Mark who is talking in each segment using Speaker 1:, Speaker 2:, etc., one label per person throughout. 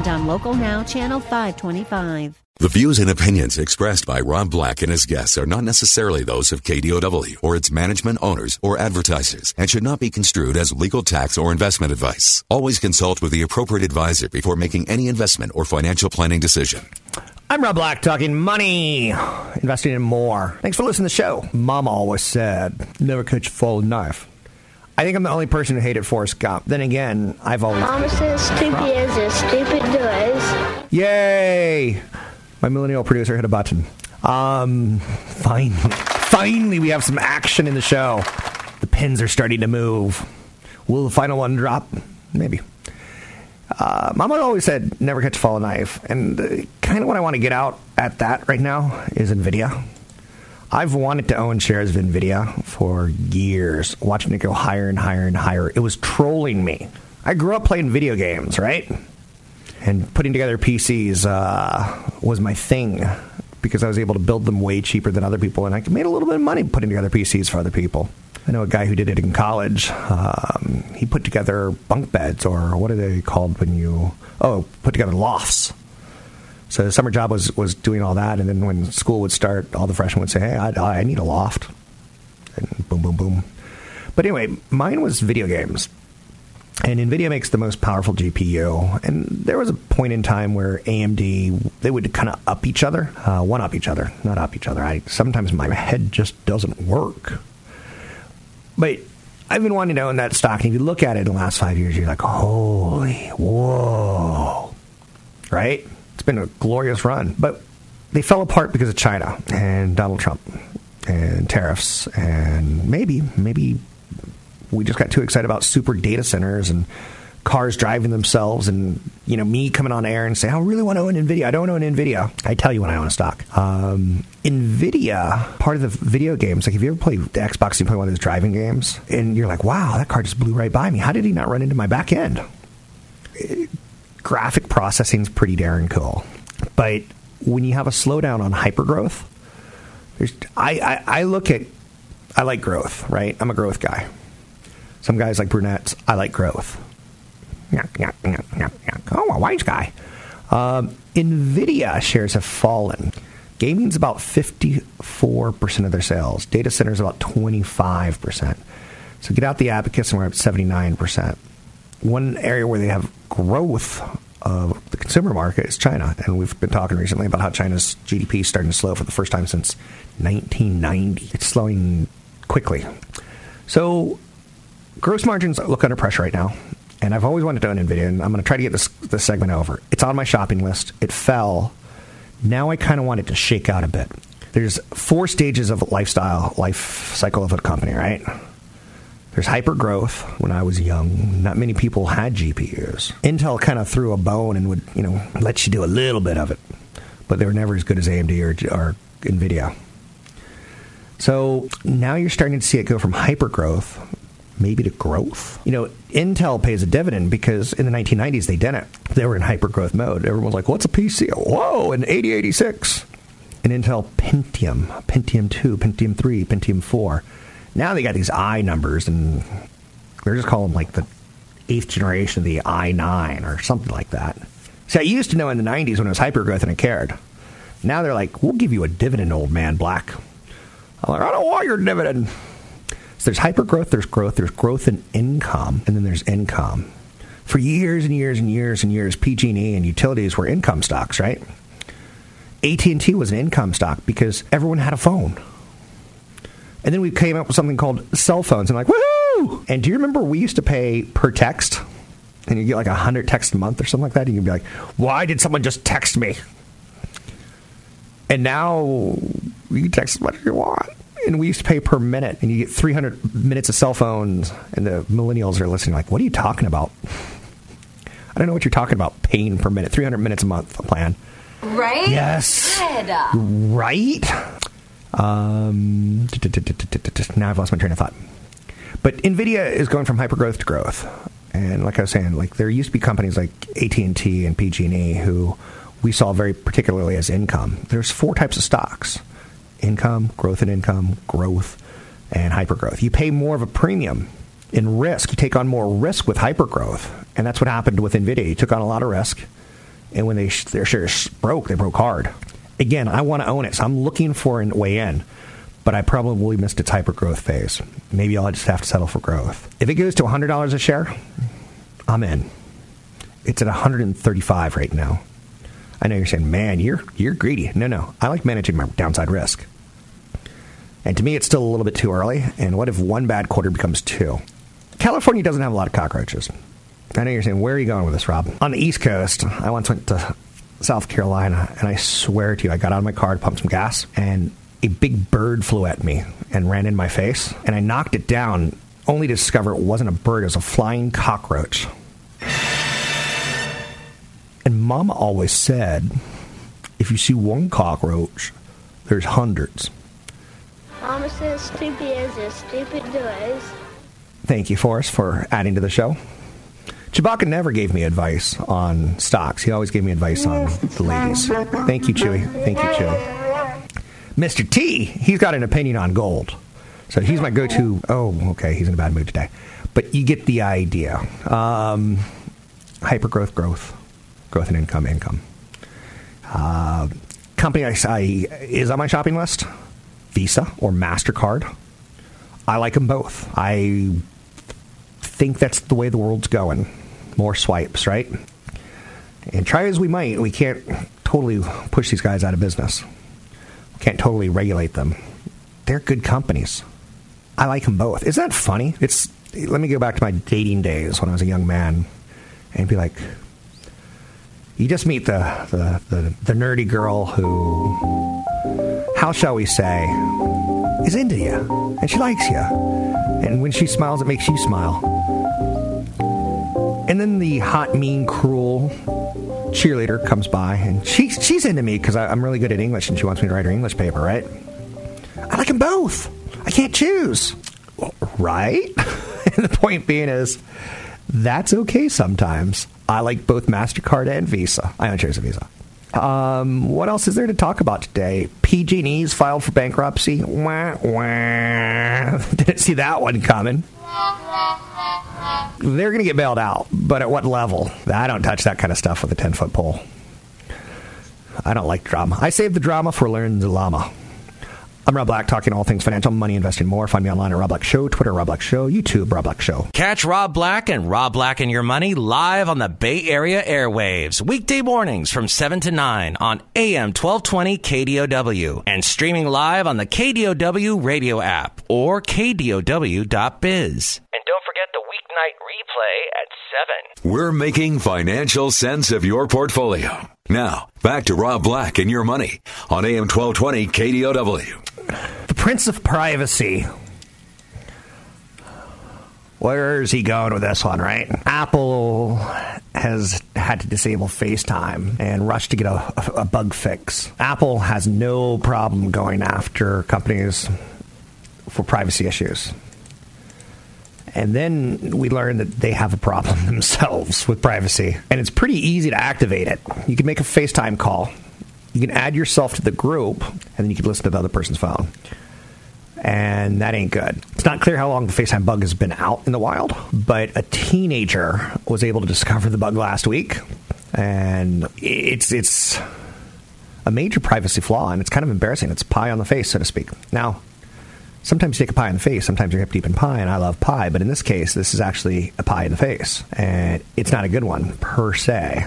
Speaker 1: and on Local Now, Channel 525.
Speaker 2: The views and opinions expressed by Rob Black and his guests are not necessarily those of KDOW or its management owners or advertisers and should not be construed as legal tax or investment advice. Always consult with the appropriate advisor before making any investment or financial planning decision.
Speaker 3: I'm Rob Black, talking money, investing in more. Thanks for listening to the show. Mama always said, never catch a falling knife. I think I'm the only person who hated Forrest Gump. Then again, I've always.
Speaker 4: Says stupid as a stupid does.
Speaker 3: Yay! My millennial producer hit a button. Um, finally, finally, we have some action in the show. The pins are starting to move. Will the final one drop? Maybe. Uh, Mama always said, never catch a falling knife. And uh, kind of what I want to get out at that right now is NVIDIA. I've wanted to own shares of NVIDIA for years, watching it go higher and higher and higher. It was trolling me. I grew up playing video games, right? And putting together PCs uh, was my thing because I was able to build them way cheaper than other people, and I made a little bit of money putting together PCs for other people. I know a guy who did it in college. Um, he put together bunk beds, or what are they called when you? Oh, put together lofts. So the summer job was was doing all that, and then when school would start, all the freshmen would say, "Hey, I, I need a loft," and boom, boom, boom. But anyway, mine was video games. And NVIDIA makes the most powerful GPU. And there was a point in time where AMD, they would kind of up each other, uh, one up each other, not up each other. I Sometimes my head just doesn't work. But I've been wanting to own that stock. And if you look at it in the last five years, you're like, holy, whoa. Right? It's been a glorious run. But they fell apart because of China and Donald Trump and tariffs and maybe, maybe we just got too excited about super data centers and cars driving themselves and you know me coming on air and say I really want to own Nvidia. I don't own Nvidia. I tell you when I own a stock. Um, Nvidia, part of the video games, like if you ever play the Xbox, you play one of those driving games, and you're like, wow, that car just blew right by me. How did he not run into my back end? It, graphic processing is pretty darn cool, but when you have a slowdown on hypergrowth, there's I, I, I look at I like growth, right? I'm a growth guy. Some guys like brunettes. I like growth. Oh, a white guy. Um, Nvidia shares have fallen. Gaming's about 54% of their sales. Data centers about 25%. So get out the abacus and we're at 79%. One area where they have growth of the consumer market is China. And we've been talking recently about how China's GDP is starting to slow for the first time since 1990. It's slowing quickly. So gross margins look under pressure right now. And I've always wanted to own NVIDIA, and I'm going to try to get this, this segment over. It's on my shopping list. It fell. Now I kind of want it to shake out a bit. There's four stages of lifestyle, life cycle of a company, right? There's hyper growth. When I was young, not many people had GPUs. Intel kind of threw a bone and would, you know, let you do a little bit of it, but they were never as good as AMD or, or NVIDIA. So now you're starting to see it go from hyper growth maybe to growth. You know, Intel pays a dividend because in the 1990s they didn't. They were in hyper growth mode. Everyone's like, what's a PC? Whoa, an 8086. An Intel Pentium, Pentium 2, Pentium 3, Pentium 4. Now they got these I numbers, and they're just calling them like the eighth generation of the i9 or something like that. See, I used to know in the 90s when it was hypergrowth and I cared. Now they're like, we'll give you a dividend, old man, black. I'm like, I don't want your dividend. So there's hyper growth, there's growth, there's growth in income, and then there's income. For years and years and years and years, PG&E and utilities were income stocks, right? AT&T was an income stock because everyone had a phone. And then we came up with something called cell phones, and like, woohoo! And do you remember we used to pay per text? And you get like 100 texts a month or something like that, and you'd be like, why did someone just text me? And now you can text as much as you want and we used to pay per minute, and you get 300 minutes of cell phones, and the millennials are listening like, what are you talking about? I don't know what you're talking about, paying per minute, 300 minutes a month plan.
Speaker 5: Right?
Speaker 3: Yes.
Speaker 5: God.
Speaker 3: Right? Um, now I've lost my train of thought. But Nvidia is going from hypergrowth to growth, and like I was saying, like there used to be companies like AT and T and PG&E who we saw very particularly as income. There's four types of stocks: income, growth and income, growth, and hypergrowth. You pay more of a premium in risk. You take on more risk with hypergrowth, and that's what happened with Nvidia. You took on a lot of risk, and when they their shares broke, they broke hard. Again, I want to own it, so I'm looking for a way in but I probably missed its hyper growth phase. Maybe I'll just have to settle for growth. If it goes to $100 a share, I'm in. It's at 135 right now. I know you're saying, "Man, you're you're greedy." No, no. I like managing my downside risk. And to me, it's still a little bit too early. And what if one bad quarter becomes two? California doesn't have a lot of cockroaches. I know you're saying, "Where are you going with this, Rob?" On the East Coast, I once went to South Carolina, and I swear to you, I got out of my car to pump some gas, and a big bird flew at me and ran in my face, and I knocked it down, only to discover it wasn't a bird, it was a flying cockroach. And Mama always said, if you see one cockroach, there's hundreds.
Speaker 4: Mama says stupid is as stupid does.
Speaker 3: Thank you, Forrest, for adding to the show. Chewbacca never gave me advice on stocks. He always gave me advice on the ladies. Thank you, Chewy. Thank you, Chewy. Mr. T, he's got an opinion on gold. So he's my go to. Oh, okay, he's in a bad mood today. But you get the idea. Um, hypergrowth, growth, growth in income, income. Uh, company I, I is on my shopping list Visa or MasterCard. I like them both. I think that's the way the world's going. More swipes, right? And try as we might, we can't totally push these guys out of business. We Can't totally regulate them. They're good companies. I like them both. Isn't that funny? It's let me go back to my dating days when I was a young man and be like, you just meet the, the, the, the nerdy girl who, how shall we say, is into you and she likes you. And when she smiles, it makes you smile. And then the hot, mean, cruel cheerleader comes by and she, she's into me because I'm really good at English and she wants me to write her English paper, right? I like them both. I can't choose. Well, right? and the point being is, that's okay sometimes. I like both MasterCard and Visa. I don't choose a Visa. Um, what else is there to talk about today? PG&E's filed for bankruptcy. Wah, wah. Didn't see that one coming. They're going to get bailed out, but at what level? I don't touch that kind of stuff with a 10 foot pole. I don't like drama. I save the drama for learning the llama. I'm Rob Black, talking all things financial, money, investing, more. Find me online at Rob Black Show, Twitter, Rob Black Show, YouTube, Rob Black Show.
Speaker 6: Catch Rob Black and Rob Black and Your Money live on the Bay Area airwaves, weekday mornings from 7 to 9 on AM 1220 KDOW and streaming live on the KDOW radio app or KDOW.biz. And don't forget the weeknight replay at
Speaker 2: 7. We're making financial sense of your portfolio. Now, back to Rob Black and Your Money on AM 1220 KDOW.
Speaker 3: The Prince of Privacy. Where is he going with this one, right? Apple has had to disable FaceTime and rush to get a, a, bug fix. Apple has no problem going after companies for privacy issues. And then we learn that they have a problem themselves with privacy. And it's pretty easy to activate it. You can make a FaceTime call you can add yourself to the group, and then you can listen to the other person's phone. And that ain't good. It's not clear how long the FaceTime bug has been out in the wild, but a teenager was able to discover the bug last week, and it's it's a major privacy flaw, and it's kind of embarrassing. It's pie on the face, so to speak. Now, sometimes you take a pie in the face, sometimes you're hip deep in pie, and I love pie, but in this case, this is actually a pie in the face, and it's not a good one per se.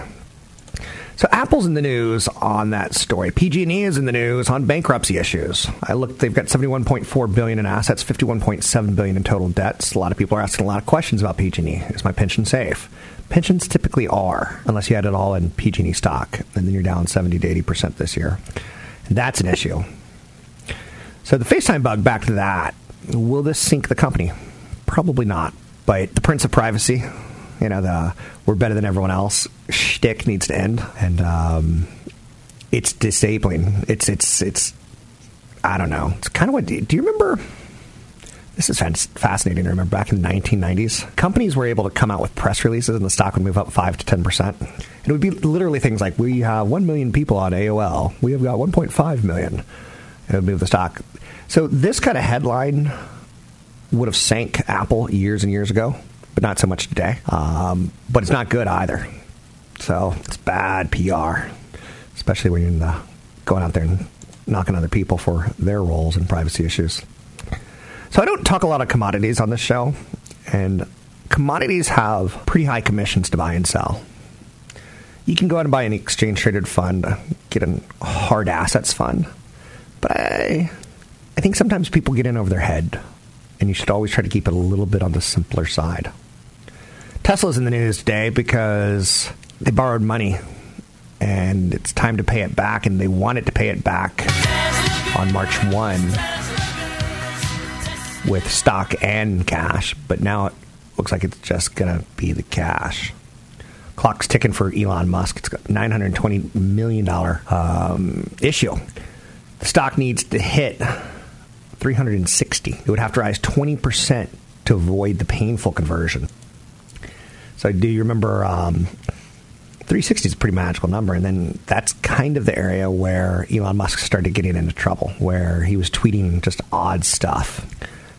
Speaker 3: So Apple's in the news on that story. PG&E is in the news on bankruptcy issues. I looked; they've got 71.4 billion in assets, 51.7 billion in total debts. A lot of people are asking a lot of questions about PG&E. Is my pension safe? Pensions typically are, unless you had it all in PG&E stock, and then you're down 70 to 80 percent this year. That's an issue. So the FaceTime bug. Back to that. Will this sink the company? Probably not. But the Prince of Privacy, you know, the we're better than everyone else shtick needs to end. And um, it's disabling. It's it's it's. I don't know. It's kind of what. Do you remember? This is fascinating to remember. Back in the 1990s, companies were able to come out with press releases, and the stock would move up five to ten percent. It would be literally things like, "We have one million people on AOL. We have got 1.5 million." It move the stock. So this kind of headline would have sank Apple years and years ago, but not so much today. Um, but it's not good either. So it's bad PR, especially when you're going out there and knocking other people for their roles and privacy issues. So I don't talk a lot of commodities on this show, and commodities have pretty high commissions to buy and sell. You can go out and buy an exchange traded fund, get a hard assets fund, but I, I think sometimes people get in over their head, and you should always try to keep it a little bit on the simpler side. Tesla's in the news today because they borrowed money and it's time to pay it back, and they wanted to pay it back on March 1 with stock and cash, but now it looks like it's just going to be the cash. Clock's ticking for Elon Musk. It's got $920 million um, issue. Stock needs to hit 360. It would have to rise 20% to avoid the painful conversion. So, do you remember um, 360 is a pretty magical number, and then that's kind of the area where Elon Musk started getting into trouble, where he was tweeting just odd stuff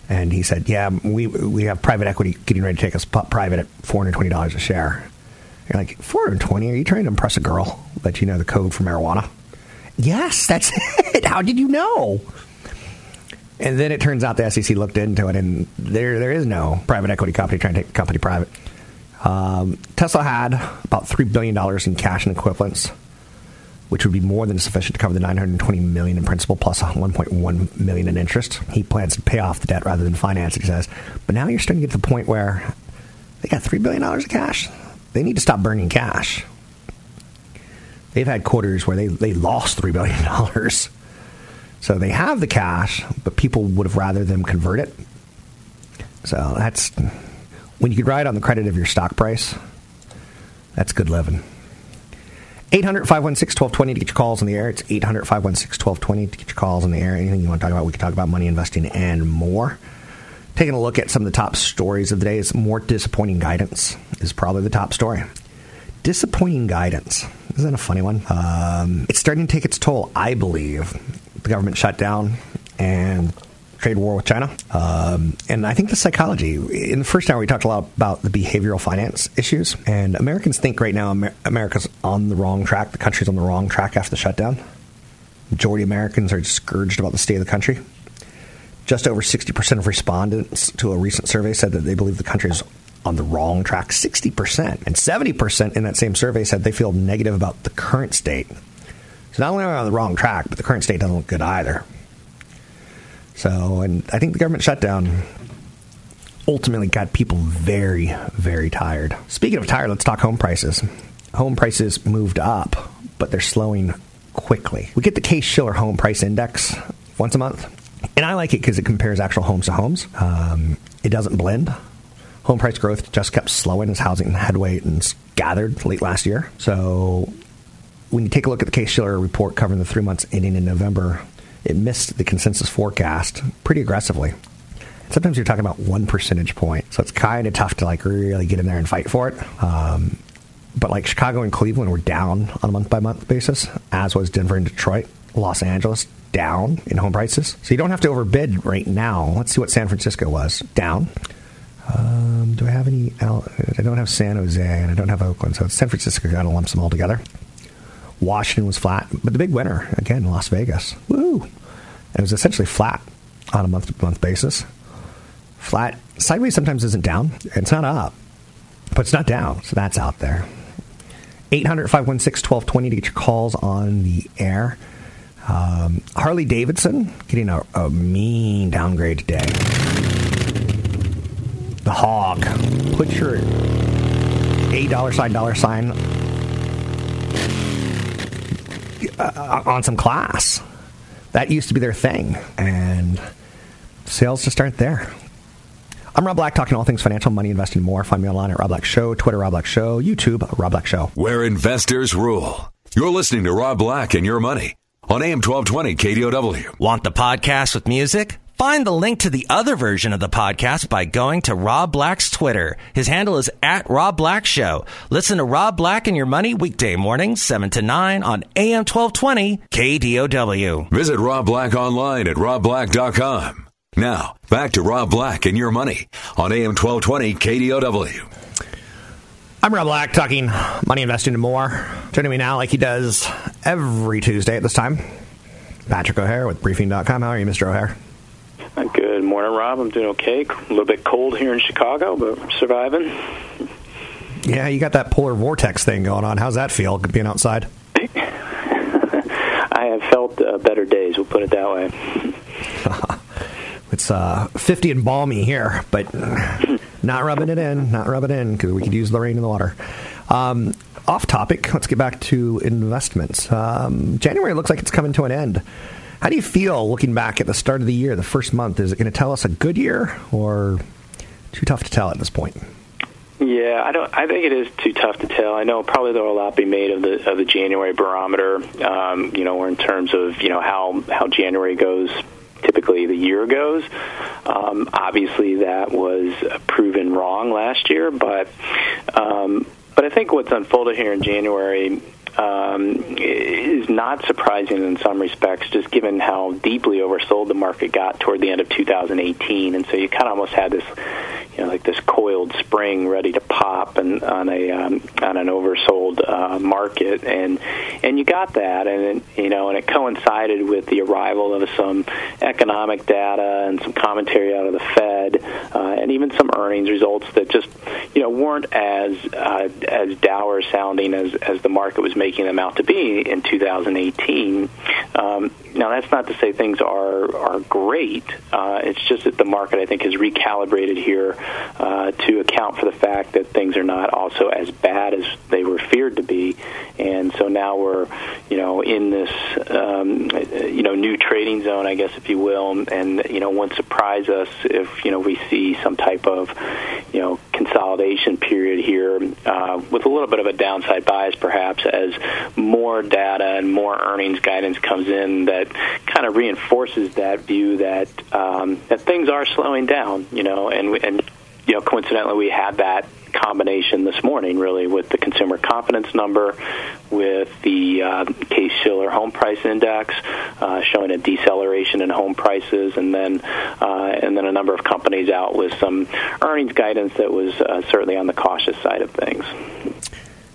Speaker 3: and he said, "Yeah, we we have private equity getting ready to take us private at four hundred twenty dollars a share." You're like, four hundred twenty? Are you trying to impress a girl that you know the code for marijuana? Yes, that's it. How did you know? And then it turns out the SEC looked into it, and there there is no private equity company trying to take the company private. Um, Tesla had about three billion dollars in cash and equivalents which would be more than sufficient to cover the 920 million in principal plus 1.1 million in interest. He plans to pay off the debt rather than finance it, he says. But now you're starting to get to the point where they got $3 billion of cash. They need to stop burning cash. They've had quarters where they, they lost $3 billion. So they have the cash, but people would have rather them convert it. So that's when you could ride on the credit of your stock price, that's good living. 800 516 1220 to get your calls in the air. It's 800 516 1220 to get your calls in the air. Anything you want to talk about, we can talk about money investing and more. Taking a look at some of the top stories of the day is more disappointing guidance is probably the top story. Disappointing guidance. Isn't that a funny one? Um, it's starting to take its toll, I believe. The government shut down and trade war with China. Um, and I think the psychology. In the first hour, we talked a lot about the behavioral finance issues. And Americans think right now Amer- America's on the wrong track. The country's on the wrong track after the shutdown. Majority of Americans are discouraged about the state of the country. Just over 60% of respondents to a recent survey said that they believe the country is on the wrong track 60%. And 70% in that same survey said they feel negative about the current state. So not only are we on the wrong track, but the current state doesn't look good either. So, and I think the government shutdown ultimately got people very, very tired. Speaking of tired, let's talk home prices. Home prices moved up, but they're slowing quickly. We get the Case Shiller Home Price Index once a month, and I like it because it compares actual homes to homes. Um, it doesn't blend. Home price growth just kept slowing as housing headway and gathered late last year. So when you take a look at the Case Shiller report covering the three months ending in November, it missed the consensus forecast pretty aggressively. Sometimes you're talking about one percentage point, so it's kind of tough to like really get in there and fight for it. Um, but like Chicago and Cleveland were down on a month by month basis, as was Denver and Detroit. Los Angeles down in home prices, so you don't have to overbid right now. Let's see what San Francisco was down. Um, do I have any? I don't have San Jose and I don't have Oakland, so San Francisco got to lump them all together. Washington was flat, but the big winner again, Las Vegas. Woo! It was essentially flat on a month to month basis. Flat sideways sometimes isn't down. It's not up, but it's not down. So that's out there. 800 516 1220 to get your calls on the air. Um, Harley Davidson getting a, a mean downgrade today. The hog. Put your eight dollar sign dollar sign uh, on some class. That used to be their thing, and sales just aren't there. I'm Rob Black, talking all things financial, money, investing, more. Find me online at Rob Black Show, Twitter, Rob Black Show, YouTube, Rob Black Show.
Speaker 2: Where investors rule. You're listening to Rob Black and Your Money on AM 1220 KDOW.
Speaker 6: Want the podcast with music? Find the link to the other version of the podcast by going to Rob Black's Twitter. His handle is at Rob Black Show. Listen to Rob Black and Your Money weekday mornings, 7 to 9 on AM 1220 KDOW.
Speaker 2: Visit Rob Black online at robblack.com. Now, back to Rob Black and Your Money on AM 1220 KDOW.
Speaker 3: I'm Rob Black, talking money, investing, and more. Joining me now, like he does every Tuesday at this time, Patrick O'Hare with Briefing.com. How are you, Mr. O'Hare?
Speaker 5: Good morning, Rob. I'm doing okay. A little bit cold here in Chicago, but surviving.
Speaker 3: Yeah, you got that polar vortex thing going on. How's that feel, being outside?
Speaker 5: I have felt uh, better days, we'll put it that way.
Speaker 3: it's uh, 50 and balmy here, but not rubbing it in, not rubbing it in, because we could use the rain and the water. Um, off topic, let's get back to investments. Um, January looks like it's coming to an end. How do you feel looking back at the start of the year, the first month? Is it going to tell us a good year or too tough to tell at this point?
Speaker 5: Yeah, I don't. I think it is too tough to tell. I know probably there will a lot be made of the of the January barometer. Um, you know, or in terms of you know how how January goes typically the year goes. Um, obviously, that was proven wrong last year, but um, but I think what's unfolded here in January um, is not surprising in some respects, just given how deeply oversold the market got toward the end of 2018. And so you kind of almost had this, you know, like this coiled spring ready to pop and on a um, on an oversold uh, market, and and you got that, and you know, and it coincided with the arrival of some economic data and some commentary out of the Fed, uh, and even some earnings results that just you know weren't as uh, as dour sounding as as the market was making them out to be in 2018. Um, now that's not to say things are are great. Uh, it's just that the market I think has recalibrated here uh, to account for the fact that things are not also as bad as they were feared to be, and so now we're you know in this um, you know new trading zone, I guess if you will, and you know won't surprise us if you know we see some type of you know consolidation period here uh, with a little bit of a downside bias perhaps as more data and more earnings guidance comes in that kind of reinforces that view that um, that things are slowing down, you know, and and you know coincidentally we had that combination this morning, really, with the consumer confidence number, with the uh, Case Shiller home price index uh, showing a deceleration in home prices, and then uh, and then a number of companies out with some earnings guidance that was uh, certainly on the cautious side of things.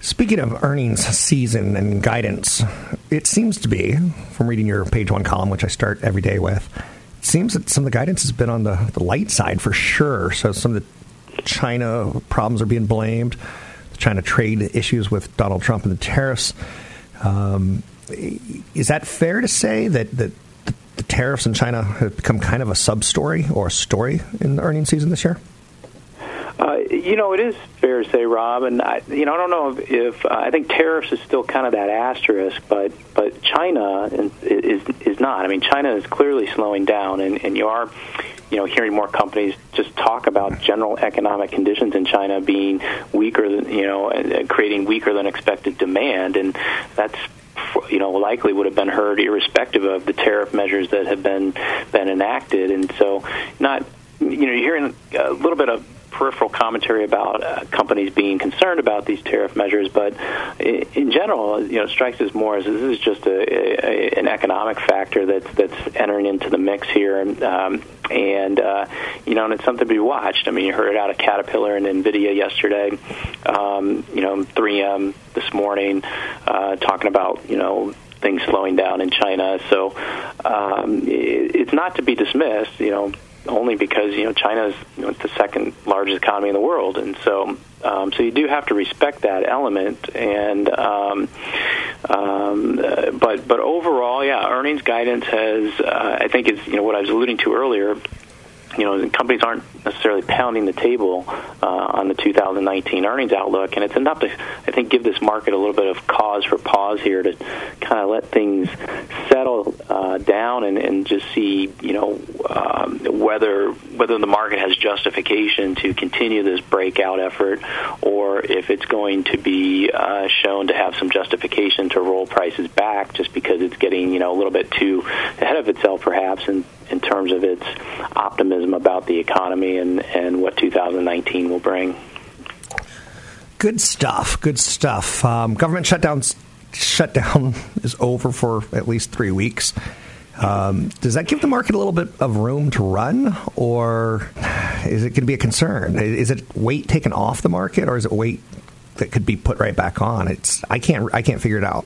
Speaker 3: Speaking of earnings season and guidance, it seems to be, from reading your page one column, which I start every day with, it seems that some of the guidance has been on the, the light side for sure. So some of the China problems are being blamed, the China trade issues with Donald Trump and the tariffs. Um, is that fair to say that, that the, tariffs in China have become kind of a sub story or a story in the earnings season this year?
Speaker 5: Uh, you know, it is fair to say, Rob, and I, you know, I don't know if, if uh, I think tariffs is still kind of that asterisk, but but China is is not. I mean, China is clearly slowing down, and, and you are, you know, hearing more companies just talk about general economic conditions in China being weaker than you know, creating weaker than expected demand, and that's you know likely would have been heard irrespective of the tariff measures that have been been enacted, and so not you know you're hearing a little bit of peripheral commentary about uh, companies being concerned about these tariff measures, but in general, you know, it strikes us more as this is just a, a, an economic factor that's that's entering into the mix here, and um, and uh, you know, and it's something to be watched. I mean, you heard it out of Caterpillar and Nvidia yesterday. Um, you know, 3M this morning uh, talking about you know things slowing down in China. So um, it, it's not to be dismissed. You know, only because you know China is you know, the second largest economy in the world, and so um, so you do have to respect that element. And um, um, uh, but but overall, yeah, earnings guidance has uh, I think is you know what I was alluding to earlier you know, companies aren't necessarily pounding the table uh, on the 2019 earnings outlook, and it's enough to, I think, give this market a little bit of cause for pause here to kind of let things settle uh, down and, and just see, you know, um, whether whether the market has justification to continue this breakout effort, or if it's going to be uh, shown to have some justification to roll prices back, just because it's getting, you know, a little bit too ahead of itself, perhaps, in in terms of its optimism about the economy and and what 2019 will bring.
Speaker 3: Good stuff. Good stuff. Um, government shutdowns shutdown is over for at least three weeks. Um, does that give the market a little bit of room to run, or is it going to be a concern? Is it weight taken off the market, or is it weight that could be put right back on? It's I can't I can't figure it out.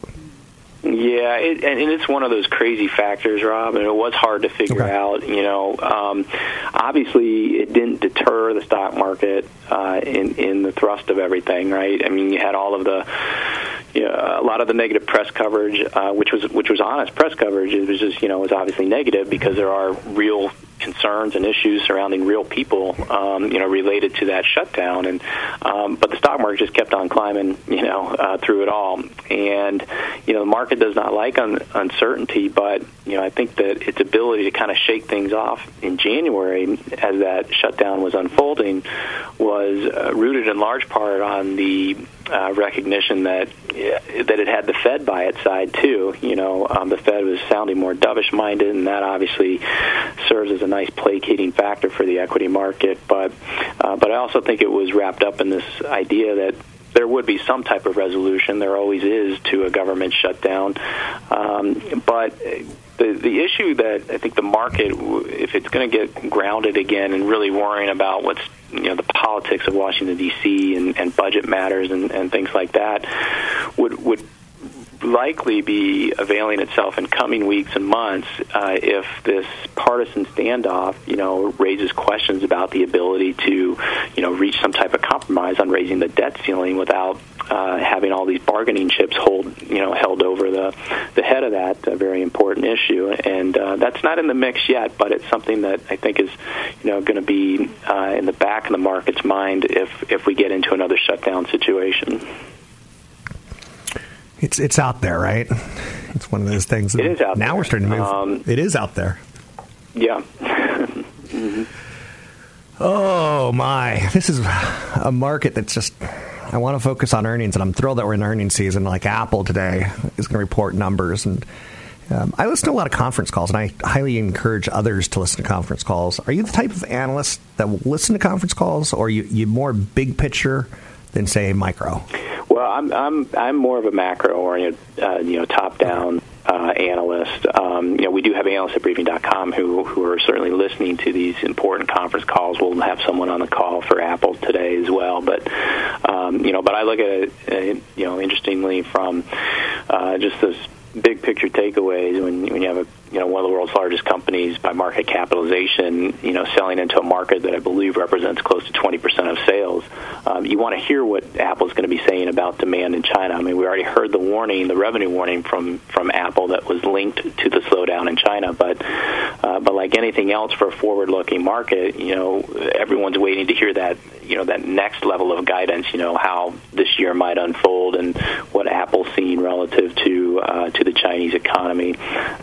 Speaker 5: Yeah, it, and it's one of those crazy factors, Rob, and it was hard to figure okay. out. You know, um, obviously it didn't deter the stock market uh, in in the thrust of everything, right? I mean, you had all of the you know, a lot of the negative press coverage, uh, which was which was honest press coverage, it was just you know was obviously negative because there are real concerns and issues surrounding real people, um, you know, related to that shutdown. And um, but the stock market just kept on climbing, you know, uh, through it all. And you know, the market does not like un- uncertainty, but you know, I think that its ability to kind of shake things off in January as that shutdown was unfolding was uh, rooted in large part on the uh, recognition that that it had the Fed by its side too. You know, um, the Fed was sounding more dovish minded, and that obviously serves as a nice placating factor for the equity market. But uh, but I also think it was wrapped up in this idea that there would be some type of resolution. There always is to a government shutdown, um, but the the issue that I think the market, if it's going to get grounded again and really worrying about what's you know the politics of Washington D.C. and, and budget matters and, and things like that, would would likely be availing itself in coming weeks and months uh, if this partisan standoff, you know, raises questions about the ability to, you know, reach some type of compromise on raising the debt ceiling without uh, having all these bargaining chips hold, you know, held over the the head of that uh, very important issue. And uh, that's not in the mix yet, but it's something that I think is, you know, going to be uh, in the back of the market's mind if if we get into another shutdown situation
Speaker 3: it's it's out there, right? It's one of those things.
Speaker 5: It is out
Speaker 3: now
Speaker 5: there.
Speaker 3: we're starting to move. Um, it is out there.
Speaker 5: Yeah. mm-hmm.
Speaker 3: Oh my! This is a market that's just. I want to focus on earnings, and I'm thrilled that we're in earnings season. Like Apple today is going to report numbers, and um, I listen to a lot of conference calls, and I highly encourage others to listen to conference calls. Are you the type of analyst that will listen to conference calls, or you you more big picture than say micro?
Speaker 5: Well, I'm I'm I'm more of a macro oriented, uh, you know, top down uh, analyst. Um, you know, we do have analysts at briefing.com who who are certainly listening to these important conference calls. We'll have someone on the call for Apple today as well. But um, you know, but I look at it, uh, you know, interestingly from uh, just this big picture takeaways when when you have a you know one of the world's largest companies by market capitalization, you know, selling into a market that I believe represents close to 20% of sales. Um, you want to hear what Apple's going to be saying about demand in China. I mean, we already heard the warning, the revenue warning from from Apple that was linked to the slowdown in China. But uh, but like anything else for a forward-looking market, you know, everyone's waiting to hear that you know that next level of guidance. You know how this year might unfold and what Apple's seeing relative to uh, to the Chinese economy.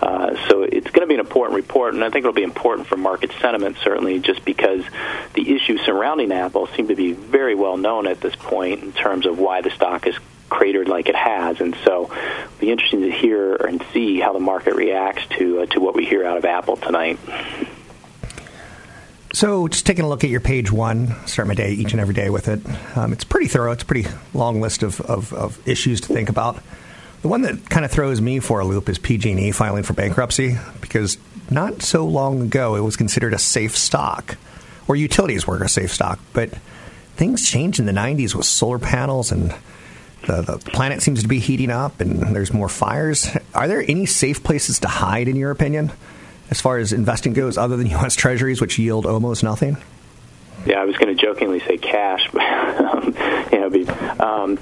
Speaker 5: Uh, so it's going to be an important report, and I think it'll be important for market sentiment certainly, just because the issues surrounding Apple seem to be very well known at this point in terms of why the stock is cratered like it has, and so it'll be interesting to hear and see how the market reacts to uh, to what we hear out of Apple tonight.
Speaker 3: So, just taking a look at your page one, start my day each and every day with it. Um, it's pretty thorough. It's a pretty long list of, of, of issues to think about. The one that kind of throws me for a loop is PG&E filing for bankruptcy because not so long ago it was considered a safe stock, or utilities were a safe stock. But things changed in the 90s with solar panels and the, the planet seems to be heating up and there's more fires. Are there any safe places to hide, in your opinion? as far as investing goes, other than U.S. Treasuries, which yield almost nothing?
Speaker 5: Yeah, I was going to jokingly say cash, but um, you know, be, um,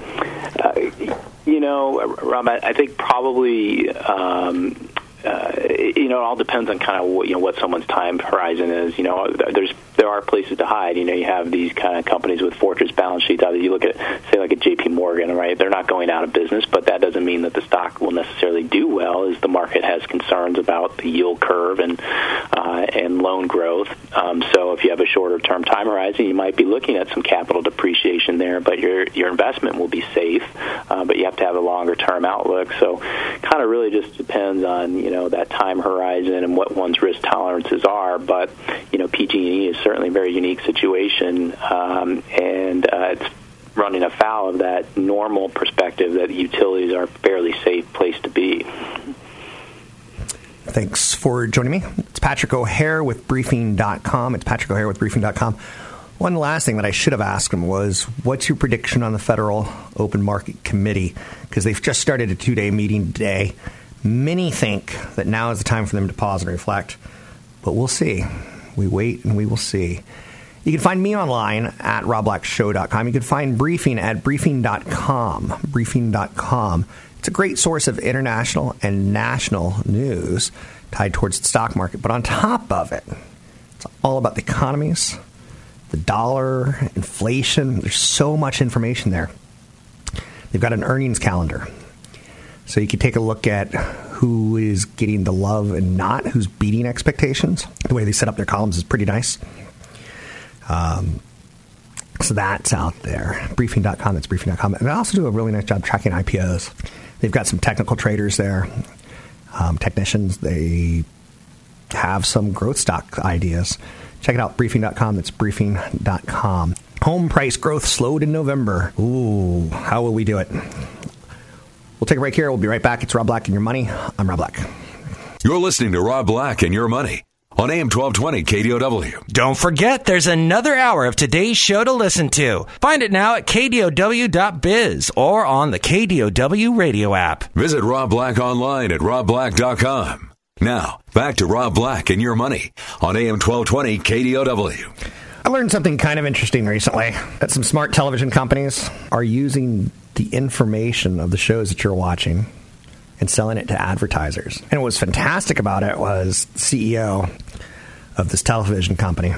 Speaker 5: uh, you know, Rob, I, think probably. Um, uh, in, you know, it all depends on kind of what you know what someone's time horizon is. You know, there's there are places to hide. You know, you have these kind of companies with fortress balance sheets. Either you look at, say, like a J.P. Morgan, right? They're not going out of business, but that doesn't mean that the stock will necessarily do well, as the market has concerns about the yield curve and uh, and loan growth. Um, so, if you have a shorter term time horizon, you might be looking at some capital depreciation there, but your your investment will be safe. Uh, but you have to have a longer term outlook. So, kind of really just depends on you know that time horizon and what one's risk tolerances are. But you know, PG&E is certainly a very unique situation, um, and uh, it's running afoul of that normal perspective that utilities are a fairly safe place to be.
Speaker 3: Thanks for joining me. It's Patrick O'Hare with Briefing.com. It's Patrick O'Hare with Briefing.com. One last thing that I should have asked him was, what's your prediction on the Federal Open Market Committee? Because they've just started a two day meeting today. Many think that now is the time for them to pause and reflect, but we'll see. We wait and we will see. You can find me online at robblackshow.com. You can find Briefing at briefing.com. Briefing.com. It's a great source of international and national news tied towards the stock market. But on top of it, it's all about the economies, the dollar, inflation. There's so much information there. They've got an earnings calendar. So you can take a look at who is getting the love and not, who's beating expectations. The way they set up their columns is pretty nice. Um, so that's out there. Briefing.com, it's briefing.com. And they also do a really nice job tracking IPOs. They've got some technical traders there, um, technicians. They have some growth stock ideas. Check it out, briefing.com. That's briefing.com. Home price growth slowed in November. Ooh, how will we do it? We'll take a break here. We'll be right back. It's Rob Black and Your Money. I'm Rob Black.
Speaker 2: You're listening to Rob Black and Your Money on AM 1220 KDOW.
Speaker 6: Don't forget, there's another hour of today's show to listen to. Find it now at KDOW.biz or on the KDOW radio app.
Speaker 2: Visit Rob Black online at robblack.com. Now, back to Rob Black and Your Money on AM 1220 KDOW.
Speaker 3: I learned something kind of interesting recently that some smart television companies are using the information of the shows that you're watching and selling it to advertisers. And what was fantastic about it was CEO of this television company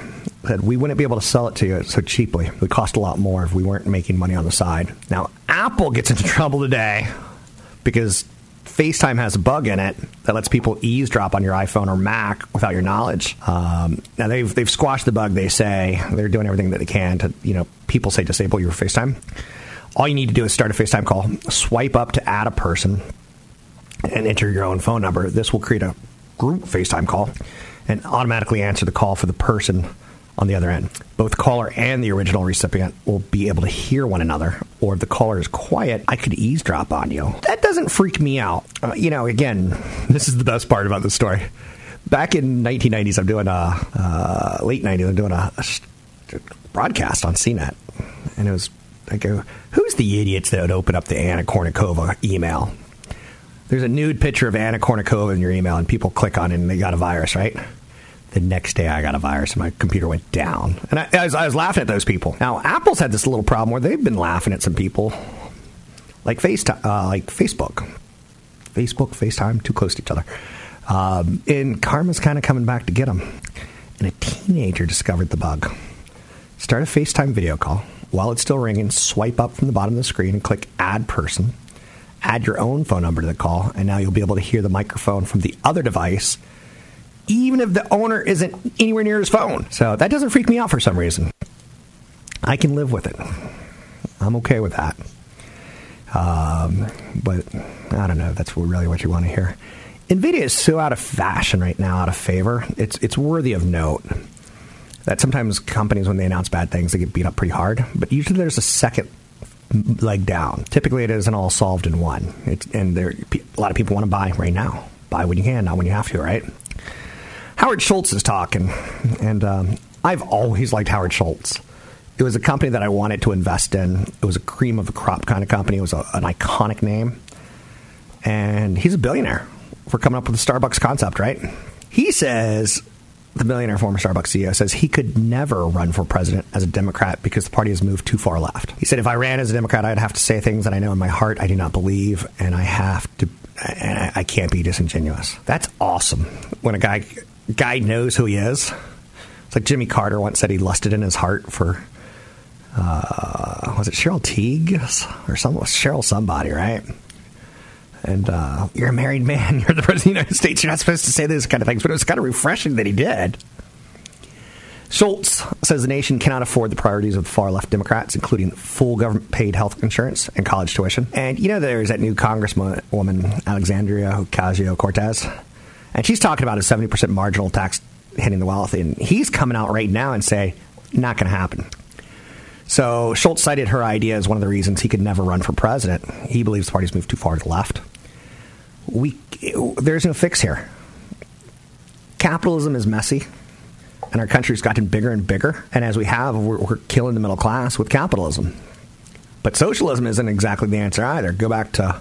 Speaker 3: said we wouldn't be able to sell it to you so cheaply. It would cost a lot more if we weren't making money on the side. Now, Apple gets into trouble today because FaceTime has a bug in it that lets people eavesdrop on your iPhone or Mac without your knowledge. Um, now they've they've squashed the bug. They say they're doing everything that they can to you know people say disable your FaceTime. All you need to do is start a FaceTime call, swipe up to add a person, and enter your own phone number. This will create a group FaceTime call and automatically answer the call for the person on the other end. Both caller and the original recipient will be able to hear one another, or if the caller is quiet, I could eavesdrop on you. That doesn't freak me out. Uh, you know, again, this is the best part about this story. Back in 1990s, I'm doing a uh, late 90s. I'm doing a, a broadcast on CNET, and it was I go, who's the idiots that would open up the Anna Kournikova email? There's a nude picture of Anna Kournikova in your email, and people click on it and they got a virus, right? The next day, I got a virus and my computer went down. And I, I, was, I was laughing at those people. Now, Apple's had this little problem where they've been laughing at some people, like FaceTime, uh, like Facebook, Facebook, FaceTime, too close to each other. Um, and karma's kind of coming back to get them. And a teenager discovered the bug. Start a FaceTime video call. While it's still ringing, swipe up from the bottom of the screen and click Add Person. Add your own phone number to the call, and now you'll be able to hear the microphone from the other device even if the owner isn't anywhere near his phone. So that doesn't freak me out for some reason. I can live with it. I'm okay with that. Um, but I don't know. That's really what you want to hear. Nvidia is so out of fashion right now, out of favor. It's it's worthy of note that sometimes companies, when they announce bad things, they get beat up pretty hard. But usually there's a second leg down. Typically, it isn't all solved in one. And there, a lot of people want to buy right now. Buy when you can, not when you have to, right? Howard Schultz is talking, and um, I've always liked Howard Schultz. It was a company that I wanted to invest in. It was a cream of the crop kind of company. It was a, an iconic name, and he's a billionaire for coming up with the Starbucks concept, right? He says the billionaire former Starbucks CEO says he could never run for president as a Democrat because the party has moved too far left. He said if I ran as a Democrat, I'd have to say things that I know in my heart I do not believe, and I have to and I, can't be disingenuous. That's awesome when a guy guy knows who he is. It's like Jimmy Carter once said he lusted in his heart for uh, was it Cheryl Teague or some Cheryl somebody, right? And uh, you're a married man. You're the president of the United States. You're not supposed to say those kind of things, but it was kind of refreshing that he did. Schultz says the nation cannot afford the priorities of the far left Democrats, including full government paid health insurance and college tuition. And you know, there's that new Congresswoman, Alexandria Ocasio Cortez, and she's talking about a 70% marginal tax hitting the wealthy. And he's coming out right now and say, not going to happen. So Schultz cited her idea as one of the reasons he could never run for president. He believes the party's moved too far to the left. We, there's no fix here. Capitalism is messy and our country's gotten bigger and bigger. And as we have, we're, we're killing the middle class with capitalism. But socialism isn't exactly the answer either. Go back to,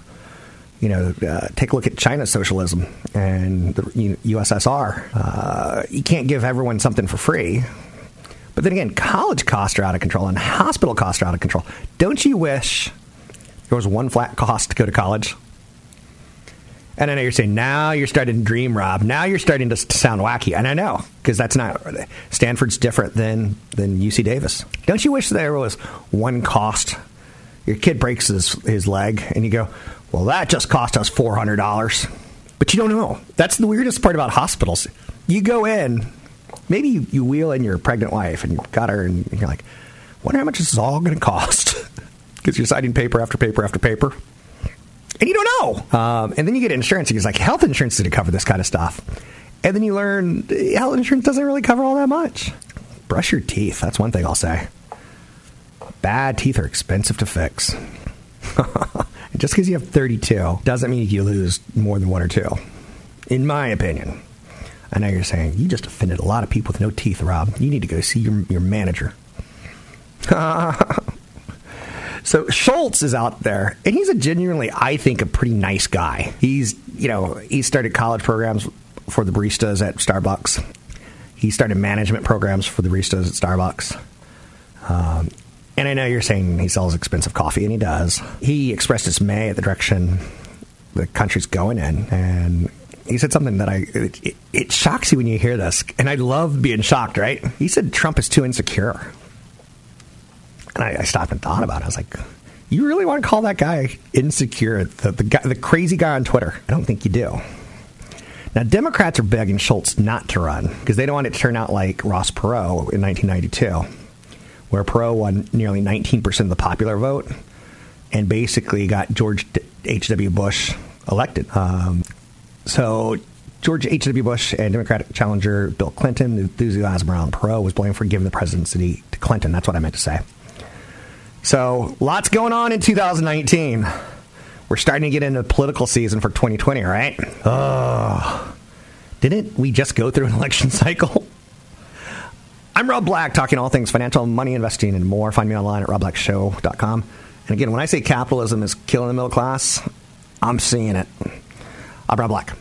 Speaker 3: you know, uh, take a look at China's socialism and the USSR. Uh, you can't give everyone something for free. But then again, college costs are out of control and hospital costs are out of control. Don't you wish there was one flat cost to go to college? And I know you're saying now you're starting to dream, Rob. Now you're starting to sound wacky, and I know because that's not Stanford's different than than UC Davis. Don't you wish there was one cost? Your kid breaks his his leg, and you go, "Well, that just cost us four hundred dollars." But you don't know. That's the weirdest part about hospitals. You go in, maybe you, you wheel in your pregnant wife, and you've got her, and you're like, "Wonder how much this is all going to cost?" Because you're signing paper after paper after paper and you don't know. Um, and then you get insurance, and it's like health insurance didn't cover this kind of stuff. And then you learn health insurance doesn't really cover all that much. Brush your teeth. That's one thing I'll say. Bad teeth are expensive to fix. Just because you have 32 doesn't mean you lose more than one or two, in my opinion. I know you're saying you just offended a lot of people with no teeth, Rob. You need to go see your, your manager. So Schultz is out there, and he's a genuinely, I think, a pretty nice guy. He's, you know, he started college programs for the baristas at Starbucks. He started management programs for the baristas at Starbucks. Um, and I know you're saying he sells expensive coffee, and he does. He expressed dismay at the direction the country's going in, and he said something that I it, it, shocks you when you hear this, and I love being shocked. Right? He said Trump is too insecure. And I, I, stopped and thought about it. I was like, you really want to call that guy insecure? The, the, guy, the crazy guy on Twitter? I don't think you do. Now, Democrats are begging Schultz not to run because they don't want it to turn out like Ross Perot in 1992, where Perot won nearly 19% of the popular vote and basically got George H.W. Bush elected. Um, so George H.W. Bush and Democratic challenger Bill Clinton, the enthusiasm around Perot was blamed for giving the presidency to Clinton. That's what I meant to say. So, lots going on in 2019. We're starting to get into political season for 2020, right? Oh, didn't we just go through an election cycle? I'm Rob Black, talking all things financial, money, investing, and more. Find me online at robblackshow.com. And again, when I say capitalism is killing the middle class, I'm seeing it. I'm Rob Black.